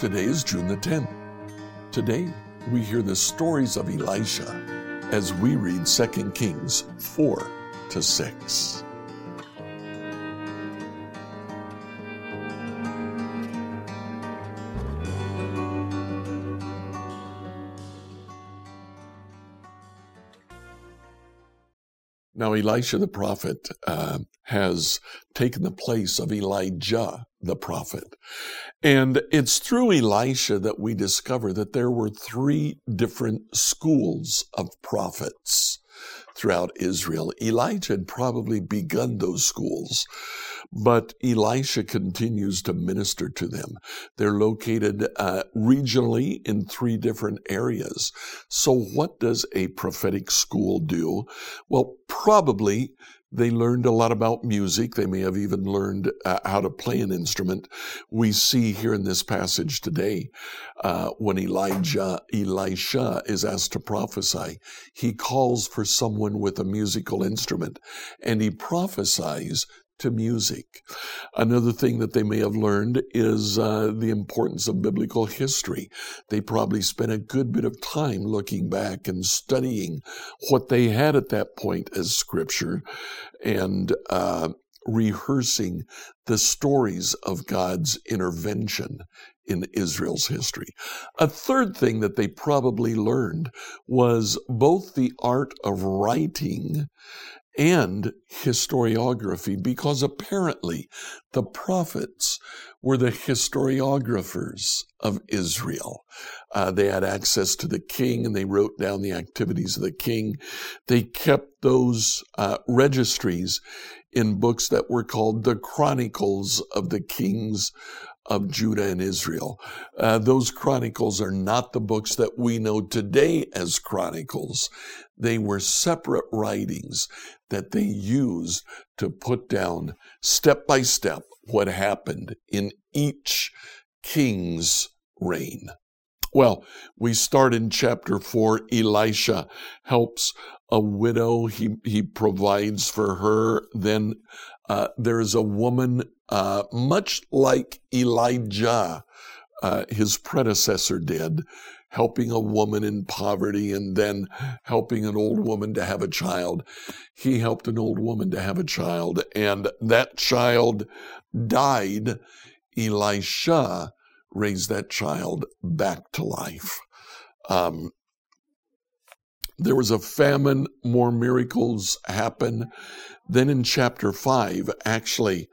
Today is June the 10th. Today, we hear the stories of Elisha as we read 2 Kings 4 to 6. Now, Elisha the prophet uh, has taken the place of Elijah the prophet. And it's through Elisha that we discover that there were three different schools of prophets throughout Israel. Elijah had probably begun those schools, but Elisha continues to minister to them. They're located uh, regionally in three different areas. So, what does a prophetic school do? Well, probably they learned a lot about music. They may have even learned uh, how to play an instrument. We see here in this passage today, uh, when Elijah, Elisha is asked to prophesy, he calls for someone with a musical instrument and he prophesies to music. Another thing that they may have learned is uh, the importance of biblical history. They probably spent a good bit of time looking back and studying what they had at that point as scripture and uh, rehearsing the stories of God's intervention in Israel's history. A third thing that they probably learned was both the art of writing and historiography because apparently the prophets were the historiographers of Israel. Uh, they had access to the king and they wrote down the activities of the king. They kept those uh, registries in books that were called the Chronicles of the Kings of Judah and Israel. Uh, those chronicles are not the books that we know today as chronicles. They were separate writings that they used to put down step by step what happened in each king's reign. Well, we start in chapter four. Elisha helps a widow. He, he provides for her. Then uh, there's a woman, uh, much like Elijah, uh, his predecessor did, helping a woman in poverty and then helping an old woman to have a child. He helped an old woman to have a child, and that child died. Elisha raised that child back to life. Um, there was a famine, more miracles happen. Then in chapter 5, actually,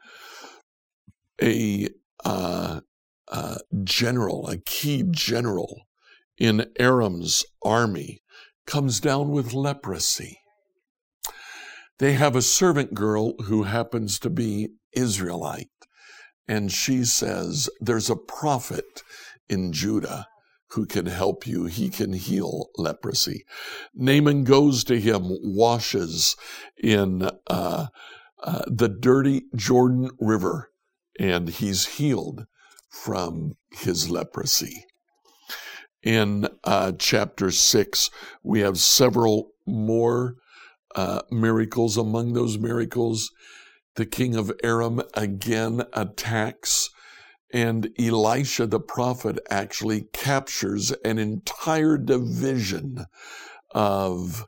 a uh, uh, general, a key general in Aram's army, comes down with leprosy. They have a servant girl who happens to be Israelite, and she says, There's a prophet in Judah who can help you. He can heal leprosy. Naaman goes to him, washes in uh, uh, the dirty Jordan River, and he's healed from his leprosy. In uh, chapter 6, we have several more uh, miracles. Among those miracles, the king of Aram again attacks and Elisha the prophet actually captures an entire division of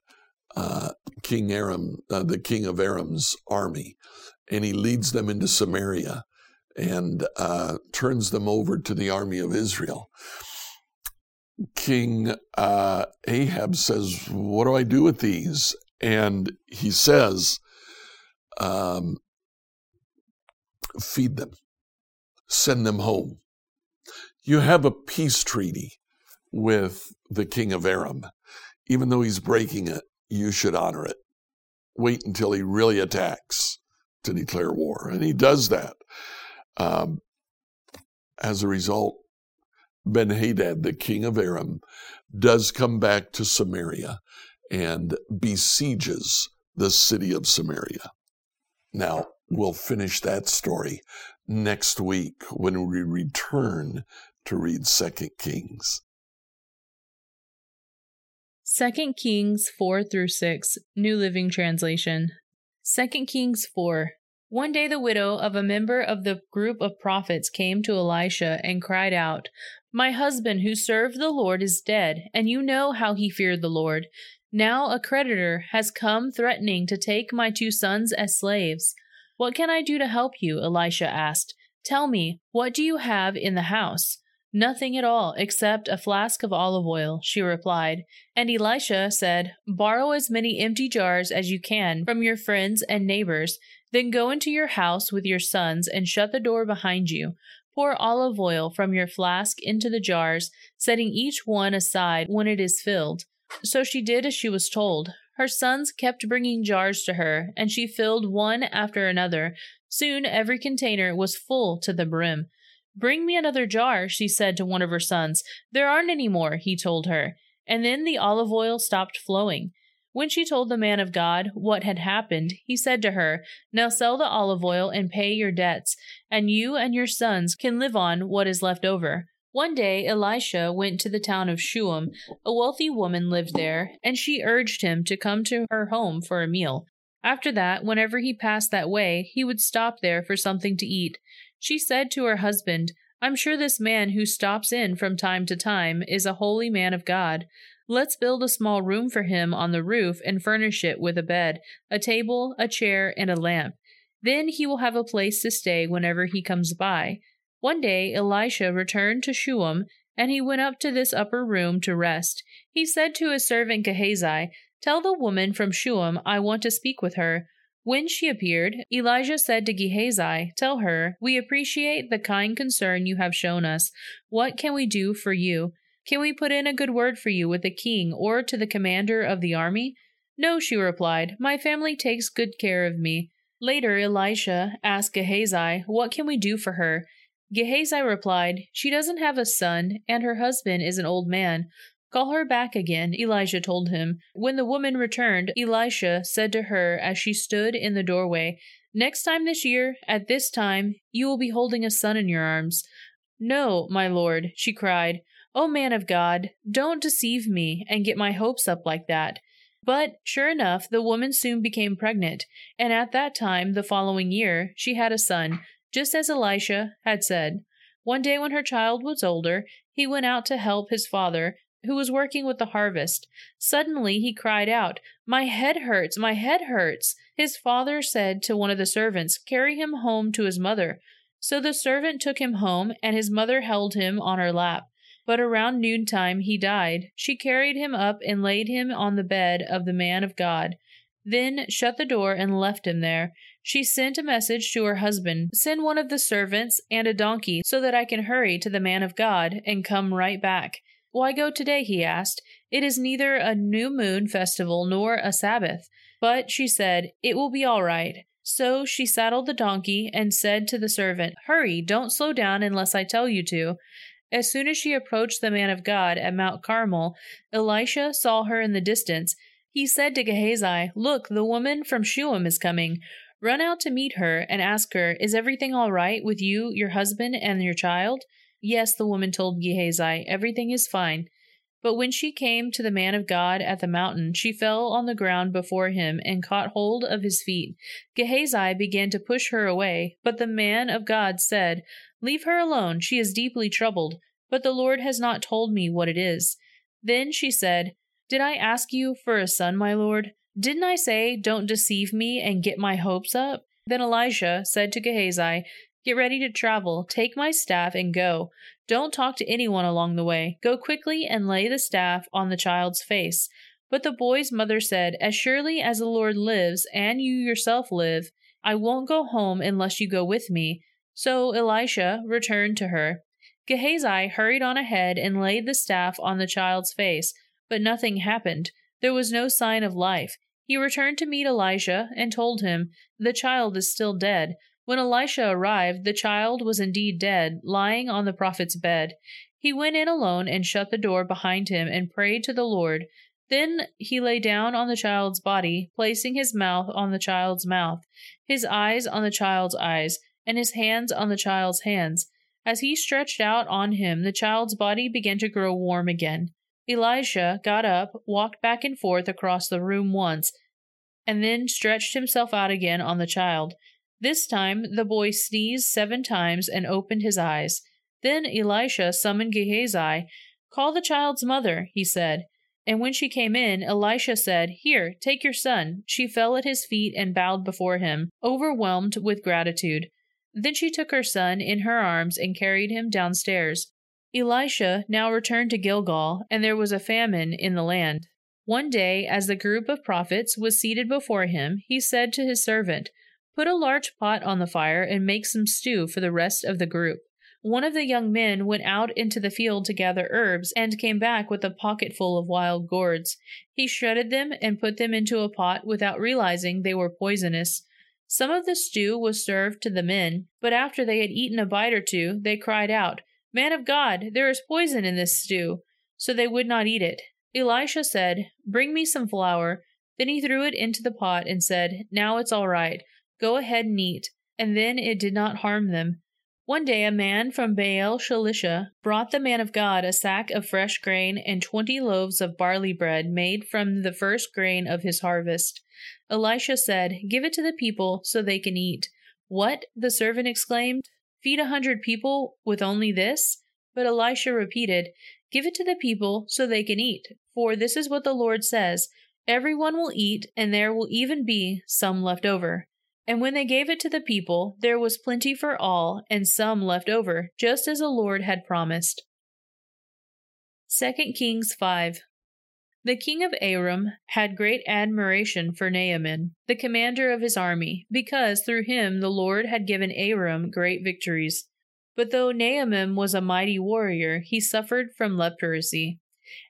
uh, King Aram, uh, the king of Aram's army, and he leads them into Samaria and uh, turns them over to the army of Israel. King uh, Ahab says, What do I do with these? And he says, um, Feed them send them home. You have a peace treaty with the king of Aram. Even though he's breaking it, you should honor it. Wait until he really attacks to declare war. And he does that. Um, as a result, Ben Hadad, the king of Aram, does come back to Samaria and besieges the city of Samaria. Now, we'll finish that story next week when we return to read Second Kings. 2 Kings 4 through 6, New Living Translation. 2 Kings 4. One day the widow of a member of the group of prophets came to Elisha and cried out, My husband who served the Lord is dead, and you know how he feared the Lord. Now a creditor has come threatening to take my two sons as slaves. What can I do to help you? Elisha asked. Tell me, what do you have in the house? Nothing at all, except a flask of olive oil, she replied. And Elisha said, Borrow as many empty jars as you can from your friends and neighbors. Then go into your house with your sons and shut the door behind you. Pour olive oil from your flask into the jars, setting each one aside when it is filled. So she did as she was told. Her sons kept bringing jars to her, and she filled one after another. Soon every container was full to the brim. Bring me another jar, she said to one of her sons. There aren't any more, he told her. And then the olive oil stopped flowing. When she told the man of God what had happened, he said to her, Now sell the olive oil and pay your debts, and you and your sons can live on what is left over. One day Elisha went to the town of Shunem. A wealthy woman lived there, and she urged him to come to her home for a meal. After that, whenever he passed that way, he would stop there for something to eat. She said to her husband, I'm sure this man who stops in from time to time is a holy man of God. Let's build a small room for him on the roof and furnish it with a bed, a table, a chair, and a lamp. Then he will have a place to stay whenever he comes by. One day Elisha returned to Shunem, and he went up to this upper room to rest. He said to his servant Gehazi, Tell the woman from Shunem I want to speak with her. When she appeared, Elijah said to Gehazi, Tell her, We appreciate the kind concern you have shown us. What can we do for you? Can we put in a good word for you with the king or to the commander of the army? No, she replied, My family takes good care of me. Later, Elisha asked Gehazi, What can we do for her? Gehazi replied, She doesn't have a son, and her husband is an old man. Call her back again, Elijah told him. When the woman returned, Elisha said to her as she stood in the doorway, Next time this year, at this time, you will be holding a son in your arms. No, my lord, she cried. O man of God, don't deceive me and get my hopes up like that. But, sure enough, the woman soon became pregnant, and at that time, the following year, she had a son, just as Elisha had said. One day when her child was older, he went out to help his father, who was working with the harvest. Suddenly he cried out, My head hurts, my head hurts. His father said to one of the servants, Carry him home to his mother. So the servant took him home, and his mother held him on her lap. But around noontime he died. She carried him up and laid him on the bed of the man of God, then shut the door and left him there. She sent a message to her husband Send one of the servants and a donkey so that I can hurry to the man of God and come right back. Why go today? he asked. It is neither a new moon festival nor a Sabbath. But she said, It will be all right. So she saddled the donkey and said to the servant, Hurry, don't slow down unless I tell you to. As soon as she approached the man of God at Mount Carmel, Elisha saw her in the distance. He said to Gehazi, Look, the woman from Shunem is coming. Run out to meet her and ask her, Is everything all right with you, your husband, and your child? Yes, the woman told Gehazi, everything is fine. But when she came to the man of God at the mountain, she fell on the ground before him and caught hold of his feet. Gehazi began to push her away, but the man of God said, Leave her alone, she is deeply troubled, but the Lord has not told me what it is. Then she said, Did I ask you for a son, my lord? Didn't I say, Don't deceive me and get my hopes up? Then Elisha said to Gehazi, Get ready to travel. Take my staff and go. Don't talk to anyone along the way. Go quickly and lay the staff on the child's face. But the boy's mother said, As surely as the Lord lives, and you yourself live, I won't go home unless you go with me. So Elisha returned to her. Gehazi hurried on ahead and laid the staff on the child's face, but nothing happened. There was no sign of life. He returned to meet Elisha and told him, The child is still dead. When Elisha arrived, the child was indeed dead, lying on the prophet's bed. He went in alone and shut the door behind him and prayed to the Lord. Then he lay down on the child's body, placing his mouth on the child's mouth, his eyes on the child's eyes, and his hands on the child's hands. As he stretched out on him, the child's body began to grow warm again. Elisha got up, walked back and forth across the room once, and then stretched himself out again on the child. This time the boy sneezed seven times and opened his eyes. Then Elisha summoned Gehazi. Call the child's mother, he said. And when she came in, Elisha said, Here, take your son. She fell at his feet and bowed before him, overwhelmed with gratitude. Then she took her son in her arms and carried him downstairs. Elisha now returned to Gilgal, and there was a famine in the land. One day, as the group of prophets was seated before him, he said to his servant, Put a large pot on the fire and make some stew for the rest of the group. One of the young men went out into the field to gather herbs and came back with a pocketful of wild gourds. He shredded them and put them into a pot without realizing they were poisonous. Some of the stew was served to the men, but after they had eaten a bite or two, they cried out, Man of God, there is poison in this stew. So they would not eat it. Elisha said, Bring me some flour. Then he threw it into the pot and said, Now it's all right. Go ahead and eat. And then it did not harm them. One day a man from Baal Shalisha brought the man of God a sack of fresh grain and twenty loaves of barley bread made from the first grain of his harvest. Elisha said, Give it to the people so they can eat. What? the servant exclaimed. Feed a hundred people with only this? But Elisha repeated, Give it to the people so they can eat. For this is what the Lord says Everyone will eat, and there will even be some left over. And when they gave it to the people, there was plenty for all, and some left over, just as the Lord had promised. 2 Kings 5 The king of Aram had great admiration for Naaman, the commander of his army, because through him the Lord had given Aram great victories. But though Naaman was a mighty warrior, he suffered from leprosy.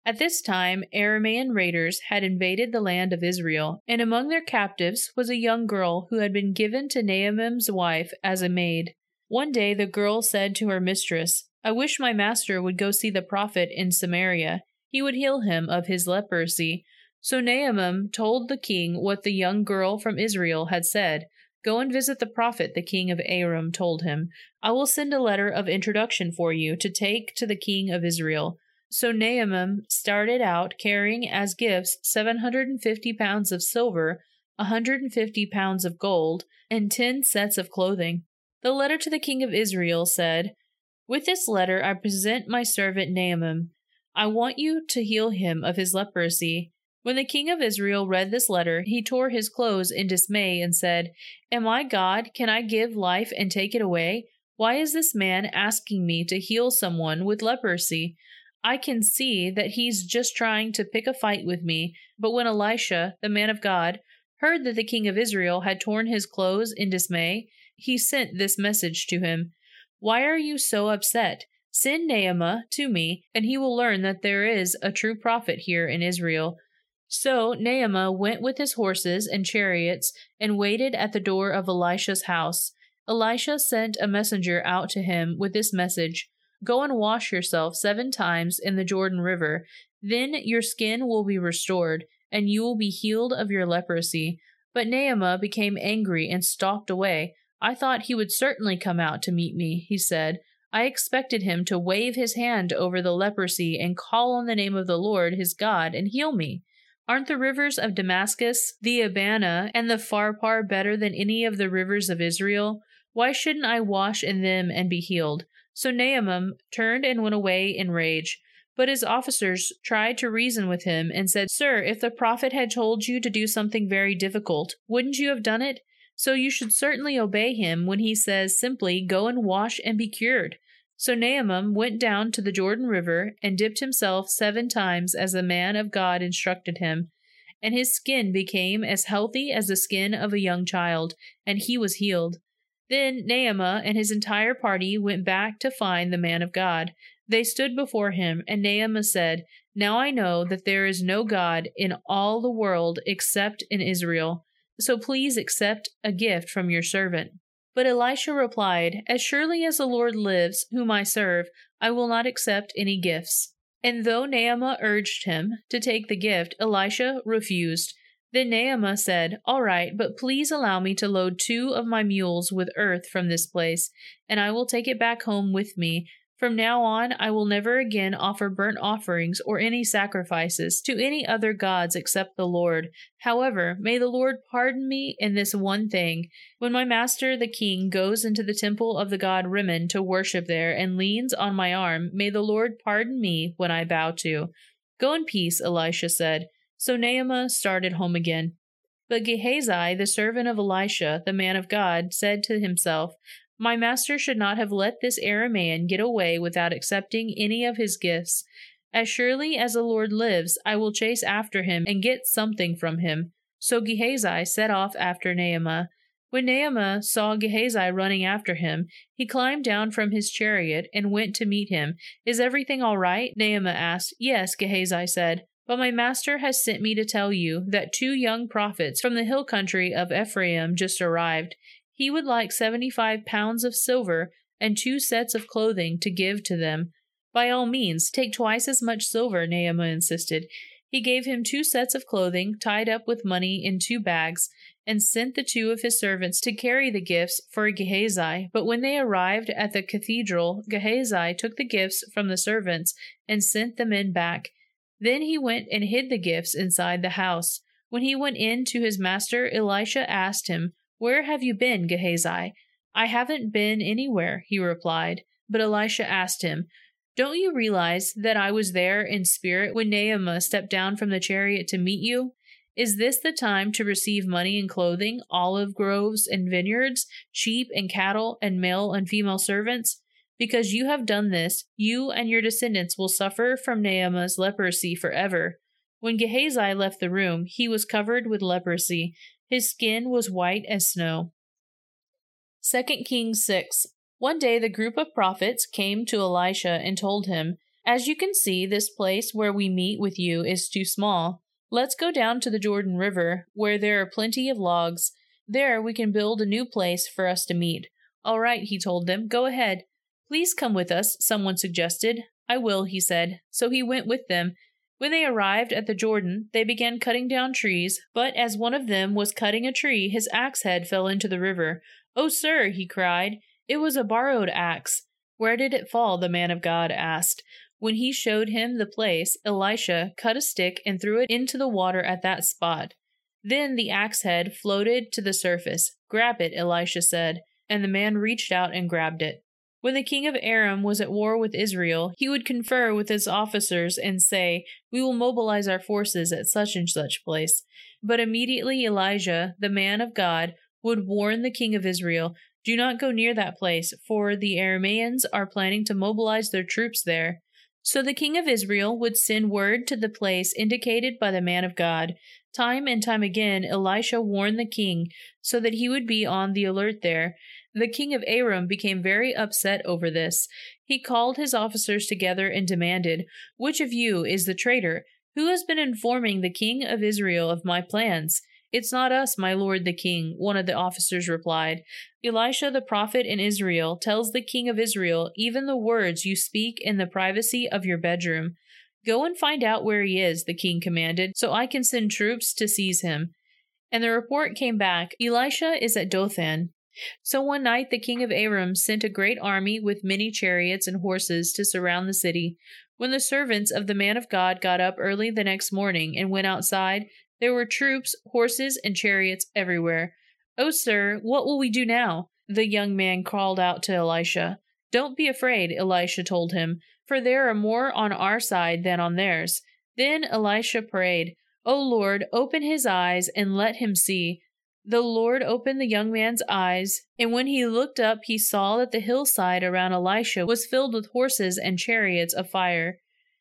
At this time, Aramean raiders had invaded the land of Israel, and among their captives was a young girl who had been given to Naaman's wife as a maid. One day the girl said to her mistress, I wish my master would go see the prophet in Samaria. He would heal him of his leprosy. So Naaman told the king what the young girl from Israel had said. Go and visit the prophet, the king of Aram told him. I will send a letter of introduction for you to take to the king of Israel. So Naaman started out carrying as gifts 750 pounds of silver, 150 pounds of gold, and 10 sets of clothing. The letter to the king of Israel said, With this letter I present my servant Naaman. I want you to heal him of his leprosy. When the king of Israel read this letter, he tore his clothes in dismay and said, Am I God? Can I give life and take it away? Why is this man asking me to heal someone with leprosy? I can see that he's just trying to pick a fight with me. But when Elisha, the man of God, heard that the king of Israel had torn his clothes in dismay, he sent this message to him Why are you so upset? Send Naaman to me, and he will learn that there is a true prophet here in Israel. So Naaman went with his horses and chariots and waited at the door of Elisha's house. Elisha sent a messenger out to him with this message Go and wash yourself seven times in the Jordan River. Then your skin will be restored, and you will be healed of your leprosy. But Naaman became angry and stalked away. I thought he would certainly come out to meet me, he said. I expected him to wave his hand over the leprosy and call on the name of the Lord his God and heal me. Aren't the rivers of Damascus, the Abana, and the Pharpar better than any of the rivers of Israel? Why shouldn't I wash in them and be healed? So Naaman turned and went away in rage. But his officers tried to reason with him and said, Sir, if the prophet had told you to do something very difficult, wouldn't you have done it? So you should certainly obey him when he says simply, Go and wash and be cured. So Naaman went down to the Jordan River and dipped himself seven times as the man of God instructed him. And his skin became as healthy as the skin of a young child, and he was healed. Then Naaman and his entire party went back to find the man of God. They stood before him, and Naaman said, Now I know that there is no God in all the world except in Israel. So please accept a gift from your servant. But Elisha replied, As surely as the Lord lives, whom I serve, I will not accept any gifts. And though Naaman urged him to take the gift, Elisha refused. Then Naaman said, All right, but please allow me to load two of my mules with earth from this place, and I will take it back home with me, From now on, I will never again offer burnt offerings or any sacrifices to any other gods except the Lord. However, may the Lord pardon me in this one thing. When my master, the king, goes into the temple of the god Rimmon to worship there and leans on my arm, may the Lord pardon me when I bow to. Go in peace, Elisha said. So Naaman started home again. But Gehazi, the servant of Elisha, the man of God, said to himself, my master should not have let this Aramean get away without accepting any of his gifts. As surely as the Lord lives, I will chase after him and get something from him. So Gehazi set off after Naaman. When Naaman saw Gehazi running after him, he climbed down from his chariot and went to meet him. Is everything all right? Naaman asked. Yes, Gehazi said. But my master has sent me to tell you that two young prophets from the hill country of Ephraim just arrived. He would like seventy five pounds of silver and two sets of clothing to give to them. By all means, take twice as much silver, Naaman insisted. He gave him two sets of clothing, tied up with money in two bags, and sent the two of his servants to carry the gifts for Gehazi. But when they arrived at the cathedral, Gehazi took the gifts from the servants and sent the men back. Then he went and hid the gifts inside the house. When he went in to his master, Elisha asked him, where have you been, Gehazi? I haven't been anywhere, he replied. But Elisha asked him, Don't you realize that I was there in spirit when Naaman stepped down from the chariot to meet you? Is this the time to receive money and clothing, olive groves and vineyards, sheep and cattle, and male and female servants? Because you have done this, you and your descendants will suffer from Naaman's leprosy forever. When Gehazi left the room, he was covered with leprosy, his skin was white as snow. 2 Kings 6 One day the group of prophets came to Elisha and told him, As you can see, this place where we meet with you is too small. Let's go down to the Jordan River, where there are plenty of logs. There we can build a new place for us to meet. All right, he told them, go ahead. Please come with us, someone suggested. I will, he said. So he went with them, when they arrived at the Jordan, they began cutting down trees, but as one of them was cutting a tree, his axe head fell into the river. Oh, sir, he cried, it was a borrowed axe. Where did it fall? the man of God asked. When he showed him the place, Elisha cut a stick and threw it into the water at that spot. Then the axe head floated to the surface. Grab it, Elisha said, and the man reached out and grabbed it. When the king of Aram was at war with Israel, he would confer with his officers and say, We will mobilize our forces at such and such place. But immediately Elijah, the man of God, would warn the king of Israel, Do not go near that place, for the Arameans are planning to mobilize their troops there. So the king of Israel would send word to the place indicated by the man of God. Time and time again, Elisha warned the king so that he would be on the alert there. The king of Aram became very upset over this. He called his officers together and demanded, Which of you is the traitor? Who has been informing the king of Israel of my plans? It's not us, my lord the king, one of the officers replied. Elisha the prophet in Israel tells the king of Israel even the words you speak in the privacy of your bedroom. Go and find out where he is, the king commanded, so I can send troops to seize him. And the report came back Elisha is at Dothan. So one night the king of Aram sent a great army with many chariots and horses to surround the city. When the servants of the man of God got up early the next morning and went outside, there were troops, horses, and chariots everywhere. Oh, sir, what will we do now? The young man called out to Elisha. Don't be afraid, Elisha told him, for there are more on our side than on theirs. Then Elisha prayed, O Lord, open his eyes and let him see. The Lord opened the young man's eyes, and when he looked up, he saw that the hillside around Elisha was filled with horses and chariots of fire.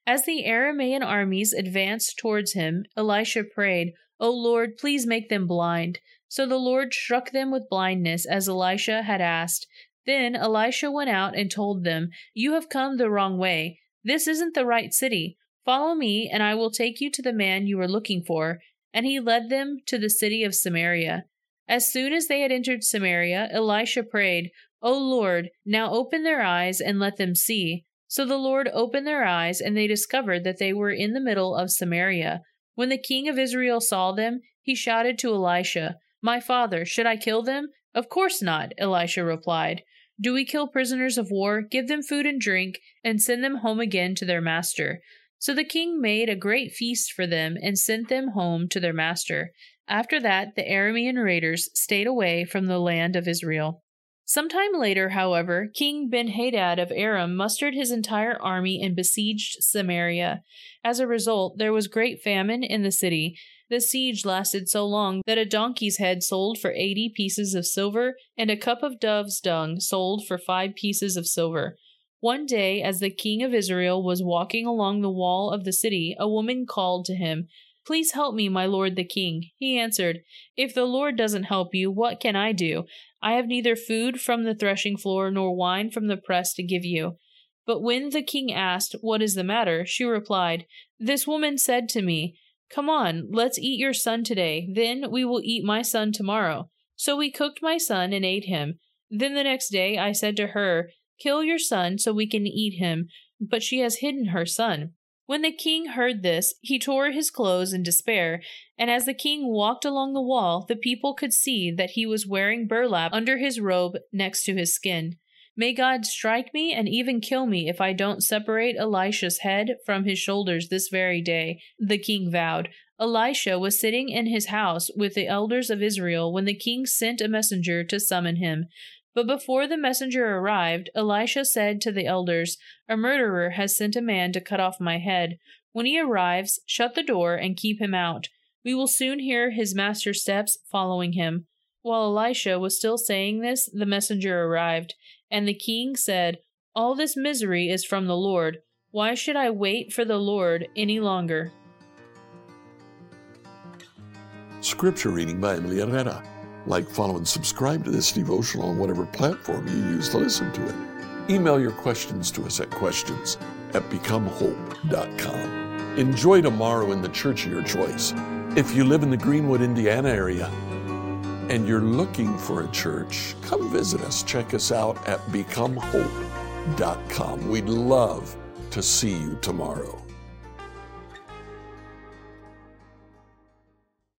As the Aramaean armies advanced towards him, Elisha prayed, O Lord, please make them blind. So the Lord struck them with blindness, as Elisha had asked. Then Elisha went out and told them, You have come the wrong way. This isn't the right city. Follow me, and I will take you to the man you are looking for. And he led them to the city of Samaria. As soon as they had entered Samaria, Elisha prayed, O Lord, now open their eyes and let them see. So the Lord opened their eyes, and they discovered that they were in the middle of Samaria. When the king of Israel saw them, he shouted to Elisha, My father, should I kill them? Of course not, Elisha replied. Do we kill prisoners of war, give them food and drink, and send them home again to their master? So the king made a great feast for them and sent them home to their master. After that, the Aramean raiders stayed away from the land of Israel. Some time later, however, King Benhadad of Aram mustered his entire army and besieged Samaria. As a result, there was great famine in the city. The siege lasted so long that a donkey's head sold for eighty pieces of silver, and a cup of dove's dung sold for five pieces of silver. One day, as the king of Israel was walking along the wall of the city, a woman called to him, Please help me, my lord the king. He answered, If the Lord doesn't help you, what can I do? I have neither food from the threshing floor nor wine from the press to give you. But when the king asked, What is the matter? she replied, This woman said to me, Come on, let's eat your son today, then we will eat my son tomorrow. So we cooked my son and ate him. Then the next day I said to her, Kill your son so we can eat him, but she has hidden her son. When the king heard this, he tore his clothes in despair, and as the king walked along the wall, the people could see that he was wearing burlap under his robe next to his skin. May God strike me and even kill me if I don't separate Elisha's head from his shoulders this very day, the king vowed. Elisha was sitting in his house with the elders of Israel when the king sent a messenger to summon him. But before the messenger arrived, Elisha said to the elders, A murderer has sent a man to cut off my head. When he arrives, shut the door and keep him out. We will soon hear his master's steps following him. While Elisha was still saying this, the messenger arrived, and the king said, All this misery is from the Lord. Why should I wait for the Lord any longer? Scripture reading by Emily Herrera. Like, follow, and subscribe to this devotional on whatever platform you use to listen to it. Email your questions to us at questions at becomehope.com. Enjoy tomorrow in the church of your choice. If you live in the Greenwood, Indiana area, and you're looking for a church, come visit us. Check us out at becomehope.com. We'd love to see you tomorrow.